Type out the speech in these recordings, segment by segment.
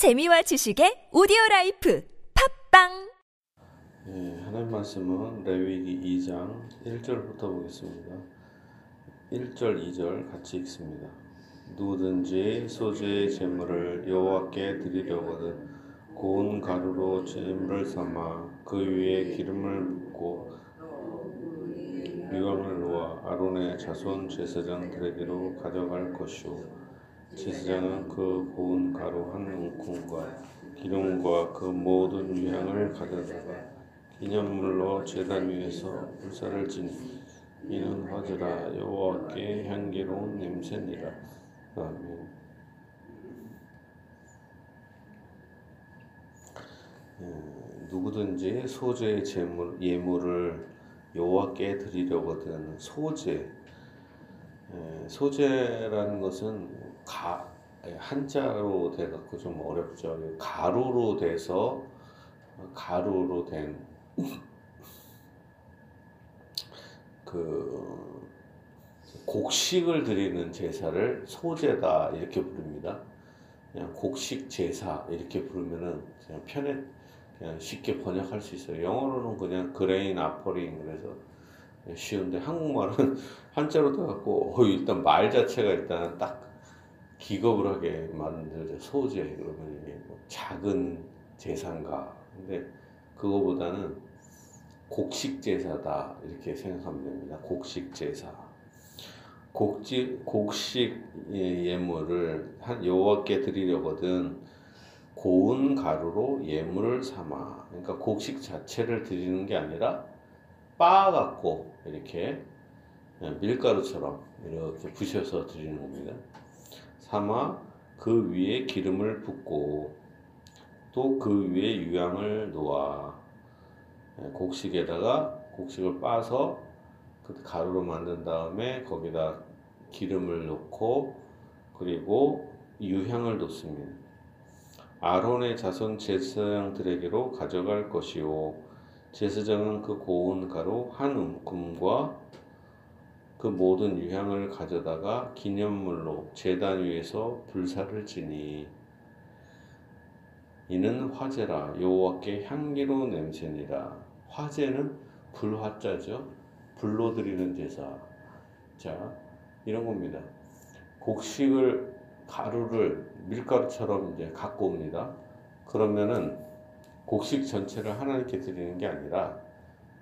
재미와 지식의 오디오 라이프 팟빵 예, 하나님 말씀은 레위기 2장 1절부터 보겠습니다. 1절, 2절 같이 읽습니다. 누구든지 소제의 제물을 여호와께 드리려거든 고운 가루로 제물을 삼아 그 위에 기름을 붓고 유향을 놓아 아론의 자손 제사장들에게로 가져갈 것이요 제사장은 그 고운 가루 한 움큼과 기름과 그 모든 유향을 가져다가 기념물로 제단 위에서 불사를 지니 이는 화제라 여호와께 향기로운 냄새니라. 아멘. 예, 누구든지 소재의 제물 예물을 여호와께 드리려거든 소재 예, 소제라는 것은 가 예, 한자로 돼 갖고 좀 어렵죠. 가루로 돼서 가루로 된 그 곡식을 드리는 제사를 소제다 이렇게 부릅니다. 그냥 곡식 제사 이렇게 부르면은 그냥 편해 그냥 쉽게 번역할 수 있어요. 영어로는 그냥 grain offering 그래서 쉬운데 한국말은 한자로 돼갖고 어, 일단 말 자체가 일단 딱 기겁을 하게 만들죠. 소제 그러면 이게 뭐 작은 제사인가. 근데 그거보다는 곡식 제사다 이렇게 생각하면 됩니다. 곡식 제사. 곡지, 곡식 예, 예물을 한 여호와께 드리려거든 고운 가루로 예물을 삼아. 그러니까 곡식 자체를 드리는 게 아니라 빻아 갖고 이렇게 예, 밀가루처럼 이렇게 부셔서 드리는 겁니다. 삼아 그 위에 기름을 붓고 또 그 위에 유향을 놓아 예, 곡식에다가 곡식을 빻아서 그 가루로 만든 다음에 거기다 기름을 넣고 그리고 유향을 놓습니다. 아론의 자손 제사장들에게로 가져갈 것이요 제사장은 그 고운 가루 한 움큼과 그 모든 유향을 가져다가 기념물로 제단 위에서 불사를 지니. 이는 화제라. 여호와께 향기로운 냄새니라. 화제는 불화자죠. 불로 드리는 제사. 자 이런 겁니다. 곡식을 가루를 밀가루처럼 이제 갖고 옵니다. 그러면은 곡식 전체를 하나님께 드리는 게 아니라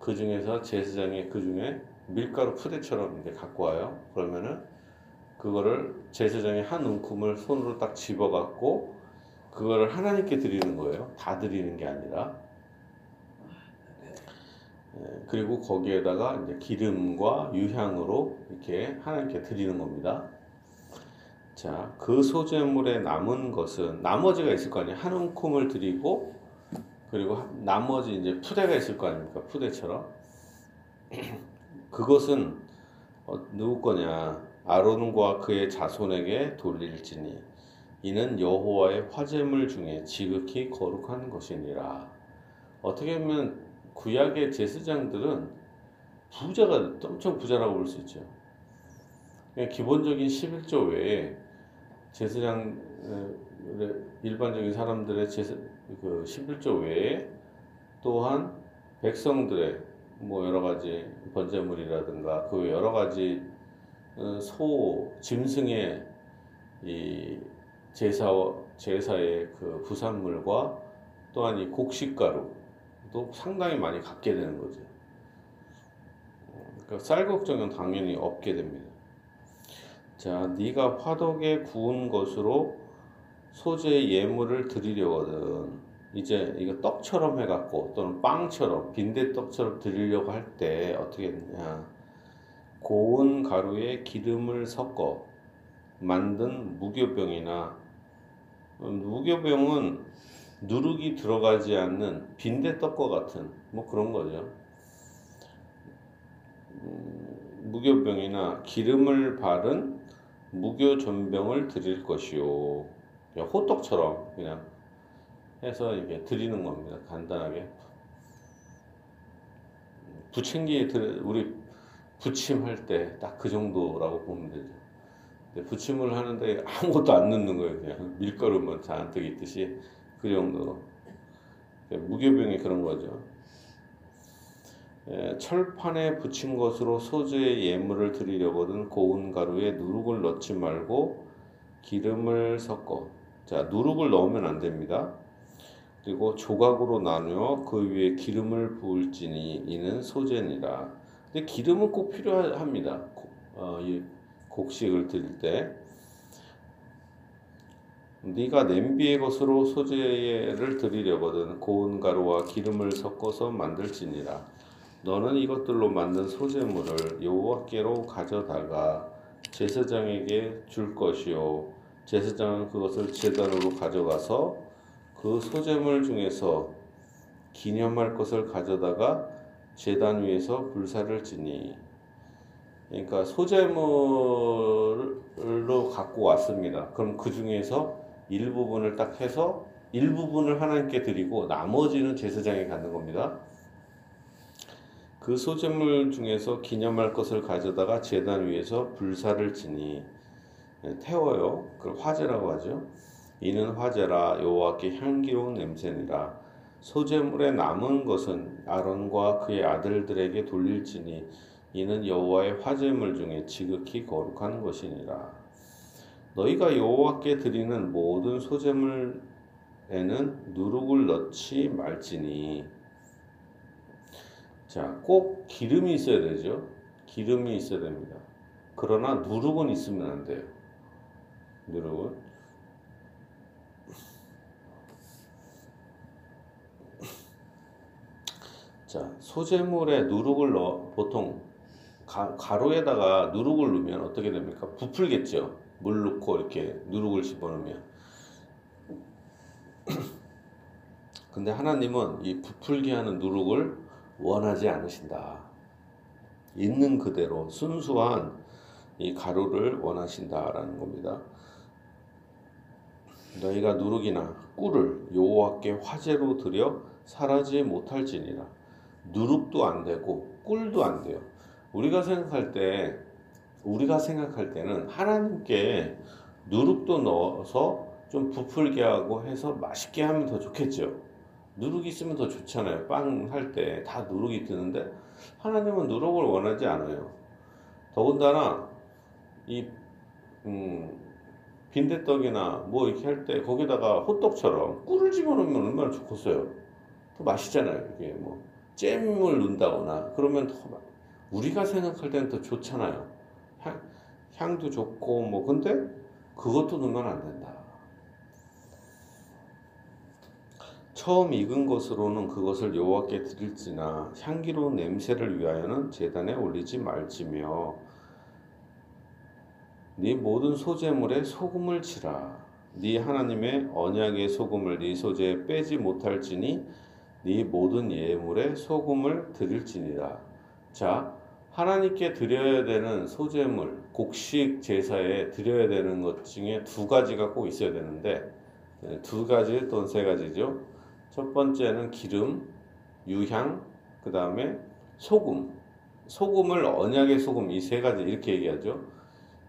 그 중에서 제사장이 그 중에 밀가루 푸대처럼 이제 갖고 와요. 그러면은 그거를 제사장이 한 움큼을 손으로 딱 집어 갖고 그거를 하나님께 드리는 거예요. 다 드리는 게 아니라. 예, 그리고 거기에다가 이제 기름과 유향으로 이렇게 하나님께 드리는 겁니다. 자, 그 소재물에 남은 것은 나머지가 있을 거 아니에요. 한 움큼을 드리고 그리고 나머지 이제 푸대가 있을 거 아닙니까? 푸대처럼. 그것은 어, 누구 거냐? 아론과 그의 자손에게 돌릴지니 이는 여호와의 화제물 중에 지극히 거룩한 것이니라. 어떻게 보면 구약의 제사장들은 부자가 엄청 부자라고 볼 수 있죠. 기본적인 11조 외에 제사장 일반적인 사람들의 제사, 그 11조 외에 또한 백성들의 뭐 여러 가지 번제물이라든가 그 여러 가지 어, 소 짐승의 이 제사 제사의 그 부산물과 또한 이 곡식가루도 상당히 많이 갖게 되는 거죠. 그러니까 쌀 걱정은 당연히 없게 됩니다. 자, 네가 화덕에 구운 것으로 소재의 예물을 드리려거든. 이제 이거 떡처럼 해갖고 또는 빵처럼 빈대떡처럼 드리려고 할 때 어떻게 되냐 고운 가루에 기름을 섞어 만든 무교병이나 무교병은 누룩이 들어가지 않는 빈대떡과 같은 뭐 그런 거죠. 음, 무교병이나 기름을 바른 무교전병을 드릴 것이요. 호떡처럼 그냥 해서 이게 드리는 겁니다. 간단하게. 부침기 우리 부침할 때 딱 그 정도라고 보면 되죠. 부침을 하는데 아무것도 안 넣는 거예요. 그냥 밀가루만 잔뜩 있듯이 그 정도. 무교병이 그런 거죠. 예, 철판에 붙인 것으로 소주의 예물을 드리려거든 고운 가루에 누룩을 넣지 말고 기름을 섞어. 자, 누룩을 넣으면 안 됩니다. 그리고 조각으로 나누어 그 위에 기름을 부을지니 이는 소재니라. 근데 기름은 꼭 필요합니다. 어, 이 곡식을 드릴 때. 네가 냄비의 것으로 소재를 드리려거든 고운 가루와 기름을 섞어서 만들지니라. 너는 이것들로 만든 소재물을 여호와께로 가져다가 제사장에게 줄 것이요 제사장은 그것을 제단으로 가져가서 그 소재물 중에서 기념할 것을 가져다가 제단 위에서 불사를 지니 그러니까 소재물로 갖고 왔습니다. 그럼 그 중에서 일부분을 딱 해서 일부분을 하나님께 드리고 나머지는 제사장에 갖는 겁니다. 그 소재물 중에서 기념할 것을 가져다가 제단 위에서 불사를 지니 네, 태워요. 그걸 화제라고 하죠. 이는 화제라 여호와께 향기로운 냄새니라. 소재물에 남은 것은 아론과 그의 아들들에게 돌릴지니 이는 여호와의 화제물 중에 지극히 거룩한 것이니라. 너희가 여호와께 드리는 모든 소재물에는 누룩을 넣지 말지니. 자, 꼭 기름이 있어야 되죠. 기름이 있어야 됩니다. 그러나 누룩은 있으면 안 돼요. 누룩은. 자, 소재물에 누룩을 넣어 보통 가, 가루에다가 누룩을 넣으면 어떻게 됩니까? 부풀겠죠. 물 넣고 이렇게 누룩을 집어넣으면. 근데 하나님은 이 부풀게 하는 누룩을 원하지 않으신다. 있는 그대로 순수한 이 가루를 원하신다라는 겁니다. 너희가 누룩이나 꿀을 여호와께 화제로 드려 사라지 못할지니라. 누룩도 안 되고 꿀도 안 돼요. 우리가 생각할 때 우리가 생각할 때는 하나님께 누룩도 넣어서 좀 부풀게 하고 해서 맛있게 하면 더 좋겠죠. 누룩이 있으면 더 좋잖아요. 빵 할 때 다 누룩이 뜨는데 하나님은 누룩을 원하지 않아요. 더군다나 이 음, 빈대떡이나 뭐 이렇게 할 때 거기다가 호떡처럼 꿀을 집어넣으면 얼마나 좋겠어요. 더 맛있잖아요. 이게 뭐 잼을 넣는다거나 그러면 더 우리가 생각할 때는 더 좋잖아요. 향, 향도 좋고 뭐 근데 그것도 넣으면 안 된다. 처음 익은 것으로는 그것을 여호와께 드릴지나 향기로운 냄새를 위하여는 제단에 올리지 말지며 네 모든 소재물에 소금을 치라 네 하나님의 언약의 소금을 네 소재에 빼지 못할지니 네 모든 예물에 소금을 드릴지니라. 자, 하나님께 드려야 되는 소재물, 곡식 제사에 드려야 되는 것 중에 두 가지가 꼭 있어야 되는데 네, 두 가지 또는 세 가지죠. 첫 번째는 기름, 유향, 그 다음에 소금. 소금을 언약의 소금 이 세 가지 이렇게 얘기하죠.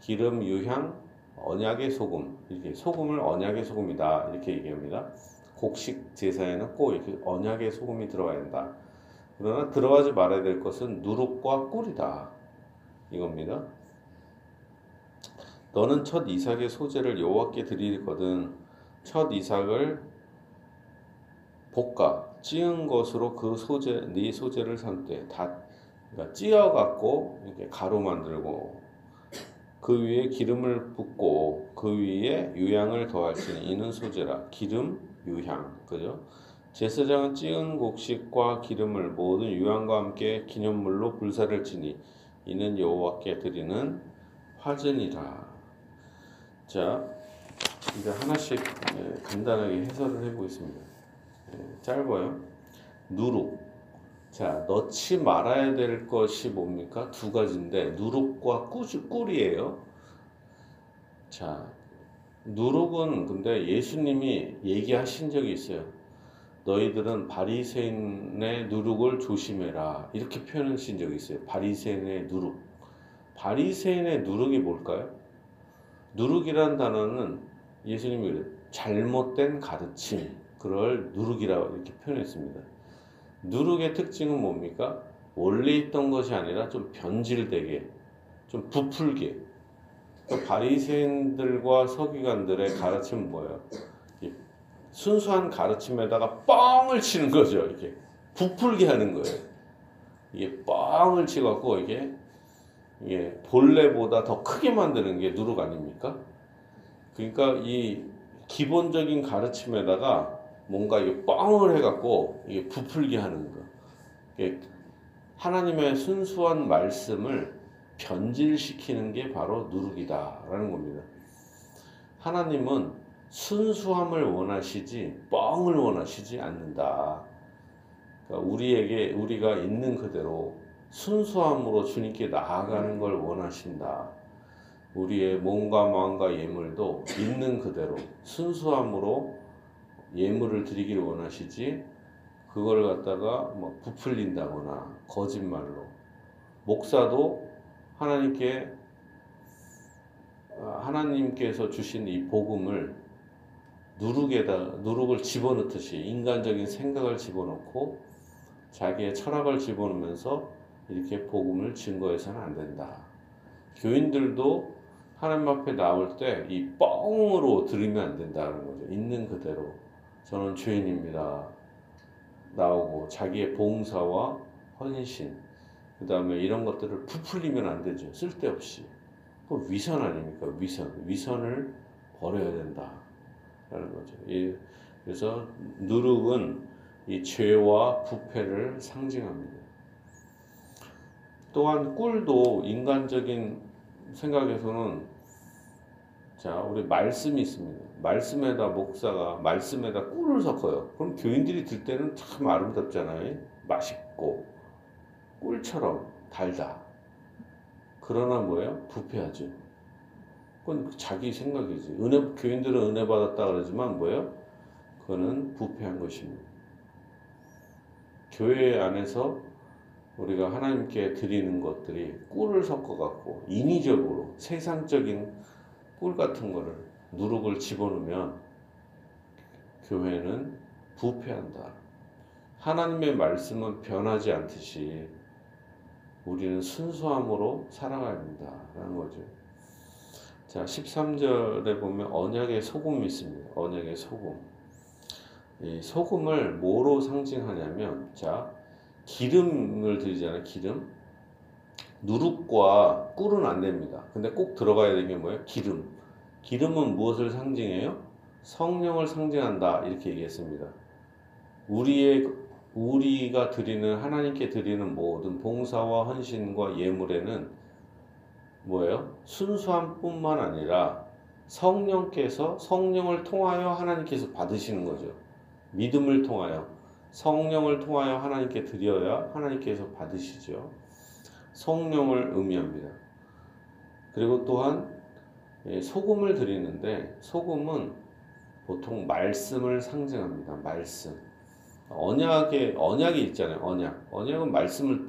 기름, 유향, 언약의 소금 이렇게 소금을 언약의 소금이다 이렇게 얘기합니다. 곡식 제사에는 꼭 언약의 소금이 들어가야 된다. 그러나 들어가지 말아야 될 것은 누룩과 꿀이다. 이겁니다. 너는 첫 이삭의 소재를 여호와께 드리거든 첫 이삭을 볶아 찌은 것으로 그 소재 네 소재를 삼되 다 그러니까 찌어 갖고 이렇게 가루 만들고 그 위에 기름을 붓고 그 위에 유향을 더할지니 이는 소재라 기름 유향 그죠? 제사장은 찌은 곡식과 기름을 모든 유향과 함께 기념물로 불사를 지니 이는 여호와께 드리는 화전이라. 자 이제 하나씩 예, 간단하게 해설을 해보겠습니다. 예, 짧아요. 누룩. 자, 넣지 말아야 될 것이 뭡니까? 두 가지인데 누룩과 꿀, 꿀이에요. 자, 누룩은 근데 예수님이 얘기하신 적이 있어요. 너희들은 바리새인의 누룩을 조심해라. 이렇게 표현하신 적이 있어요. 바리새인의 누룩. 바리새인의 누룩이 뭘까요? 누룩이라는 단어는 예수님이 잘못된 가르침, 그걸 누룩이라고 이렇게 표현했습니다. 누룩의 특징은 뭡니까? 원래 있던 것이 아니라 좀 변질되게, 좀 부풀게. 그러니까 바리새인들과 서기관들의 가르침은 뭐예요? 순수한 가르침에다가 뻥을 치는 거죠. 이렇게 부풀게 하는 거예요. 이게 뻥을 치갖고 이게 이게 본래보다 더 크게 만드는 게 누룩 아닙니까? 그러니까 이 기본적인 가르침에다가 뭔가 이게 뻥을 해갖고 이게 부풀게 하는 거. 하나님의 순수한 말씀을 변질시키는 게 바로 누룩이다라는 겁니다. 하나님은 순수함을 원하시지 뻥을 원하시지 않는다. 그러니까 우리에게 우리가 있는 그대로 순수함으로 주님께 나아가는 걸 원하신다. 우리의 몸과 마음과 예물도 있는 그대로 순수함으로 예물을 드리기를 원하시지 그걸 갖다가 뭐 부풀린다거나 거짓말로 목사도 하나님께 하나님께서 주신 이 복음을 누룩에다 누룩을 집어넣듯이 인간적인 생각을 집어넣고 자기의 철학을 집어넣으면서 이렇게 복음을 증거해서는 안 된다. 교인들도 하나님 앞에 나올 때 이 뻥으로 들으면 안 된다는 거죠. 있는 그대로 저는 죄인입니다. 나오고 자기의 봉사와 헌신 그 다음에 이런 것들을 부풀리면 안 되죠. 쓸데없이. 그 위선 아닙니까? 위선. 위선을 버려야 된다. 라는 거죠. 이, 그래서 누룩은 이 죄와 부패를 상징합니다. 또한 꿀도 인간적인 생각에서는 자, 우리 말씀이 있습니다. 말씀에다 목사가 말씀에다 꿀을 섞어요. 그럼 교인들이 들 때는 참 아름답잖아요. 맛있고 꿀처럼 달다. 그러나 뭐예요? 부패하죠. 그건 자기 생각이지. 은혜 교인들은 은혜 받았다 그러지만 뭐예요? 그거는 부패한 것입니다. 교회 안에서 우리가 하나님께 드리는 것들이 꿀을 섞어 갖고 인위적으로 세상적인 꿀 같은 거를 누룩을 집어넣으면 교회는 부패한다. 하나님의 말씀은 변하지 않듯이 우리는 순수함으로 살아가야 된다라는 거죠. 자, 13절에 보면 언약의 소금이 있습니다. 언약의 소금. 이 소금을 뭐로 상징하냐면 자, 기름을 드리잖아요. 기름. 누룩과 꿀은 안 됩니다. 근데 꼭 들어가야 되는 게 뭐예요? 기름. 기름은 무엇을 상징해요? 성령을 상징한다. 이렇게 얘기했습니다. 우리의 우리가 드리는 하나님께 드리는 모든 봉사와 헌신과 예물에는 뭐예요? 순수함뿐만 아니라 성령께서 성령을 통하여 하나님께서 받으시는 거죠. 믿음을 통하여 성령을 통하여 하나님께 드려야 하나님께서 받으시죠. 성령을 의미합니다. 그리고 또한 예, 소금을 드리는데 소금은 보통 말씀을 상징합니다. 말씀. 언약의 언약이 있잖아요. 언약. 언약은 말씀을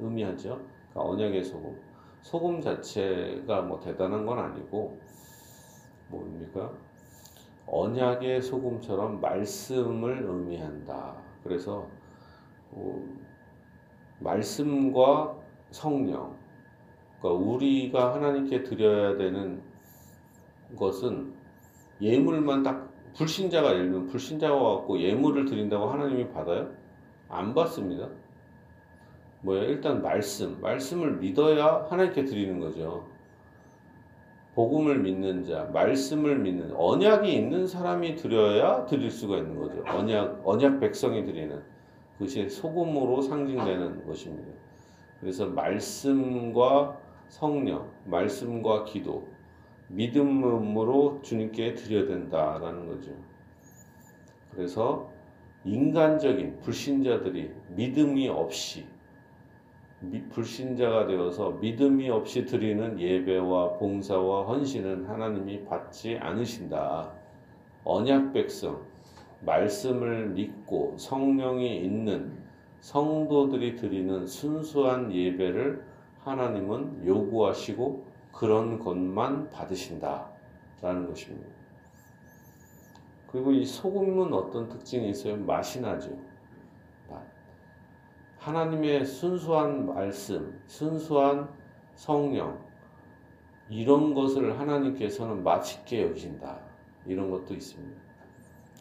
의미하죠. 그러니까 언약의 소금. 소금 자체가 뭐 대단한 건 아니고 뭡니까? 언약의 소금처럼 말씀을 의미한다. 그래서 어, 말씀과 성령, 그러니까 우리가 하나님께 드려야 되는 것은 예물만 딱 불신자가 예를 들면 불신자가 갖고 예물을 드린다고 하나님이 받아요? 안 받습니다. 뭐야? 일단 말씀, 말씀을 믿어야 하나님께 드리는 거죠. 복음을 믿는 자, 말씀을 믿는 언약이 있는 사람이 드려야 드릴 수가 있는 거죠. 언약 언약 백성이 드리는 그것이 소금으로 상징되는 것입니다. 그래서 말씀과 성령, 말씀과 기도, 믿음으로 주님께 드려야 된다라는 거죠. 그래서 인간적인 불신자들이 믿음이 없이 불신자가 되어서 믿음이 없이 드리는 예배와 봉사와 헌신은 하나님이 받지 않으신다. 언약 백성, 말씀을 믿고 성령이 있는 성도들이 드리는 순수한 예배를 하나님은 요구하시고 그런 것만 받으신다. 라는 것입니다. 그리고 이 소금은 어떤 특징이 있어요? 맛이 나죠. 맛. 하나님의 순수한 말씀, 순수한 성령, 이런 것을 하나님께서는 맛있게 여기신다. 이런 것도 있습니다.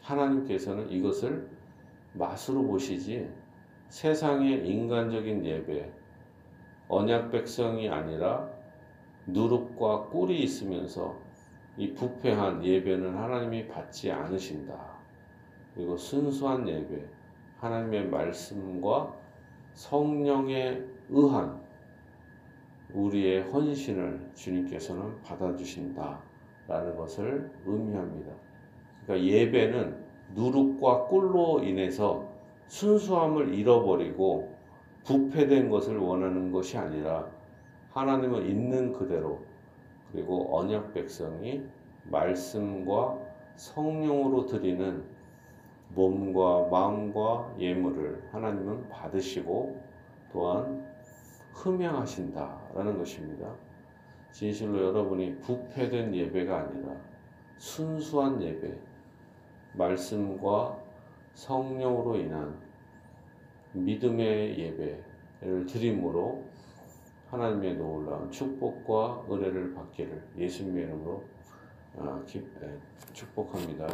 하나님께서는 이것을 맛으로 보시지 세상의 인간적인 예배, 언약 백성이 아니라 누룩과 꿀이 있으면서 이 부패한 예배는 하나님이 받지 않으신다. 그리고 순수한 예배, 하나님의 말씀과 성령에 의한 우리의 헌신을 주님께서는 받아주신다 라는 것을 의미합니다. 그러니까 예배는 누룩과 꿀로 인해서 순수함을 잃어버리고 부패된 것을 원하는 것이 아니라 하나님은 있는 그대로 그리고 언약 백성이 말씀과 성령으로 드리는 몸과 마음과 예물을 하나님은 받으시고 또한 흠양하신다라는 것입니다. 진실로 여러분이 부패된 예배가 아니라 순수한 예배, 말씀과 성령으로 인한 믿음의 예배를 드림으로 하나님의 놀라운 축복과 은혜를 받기를 예수님의 이름으로 아, 축복합니다.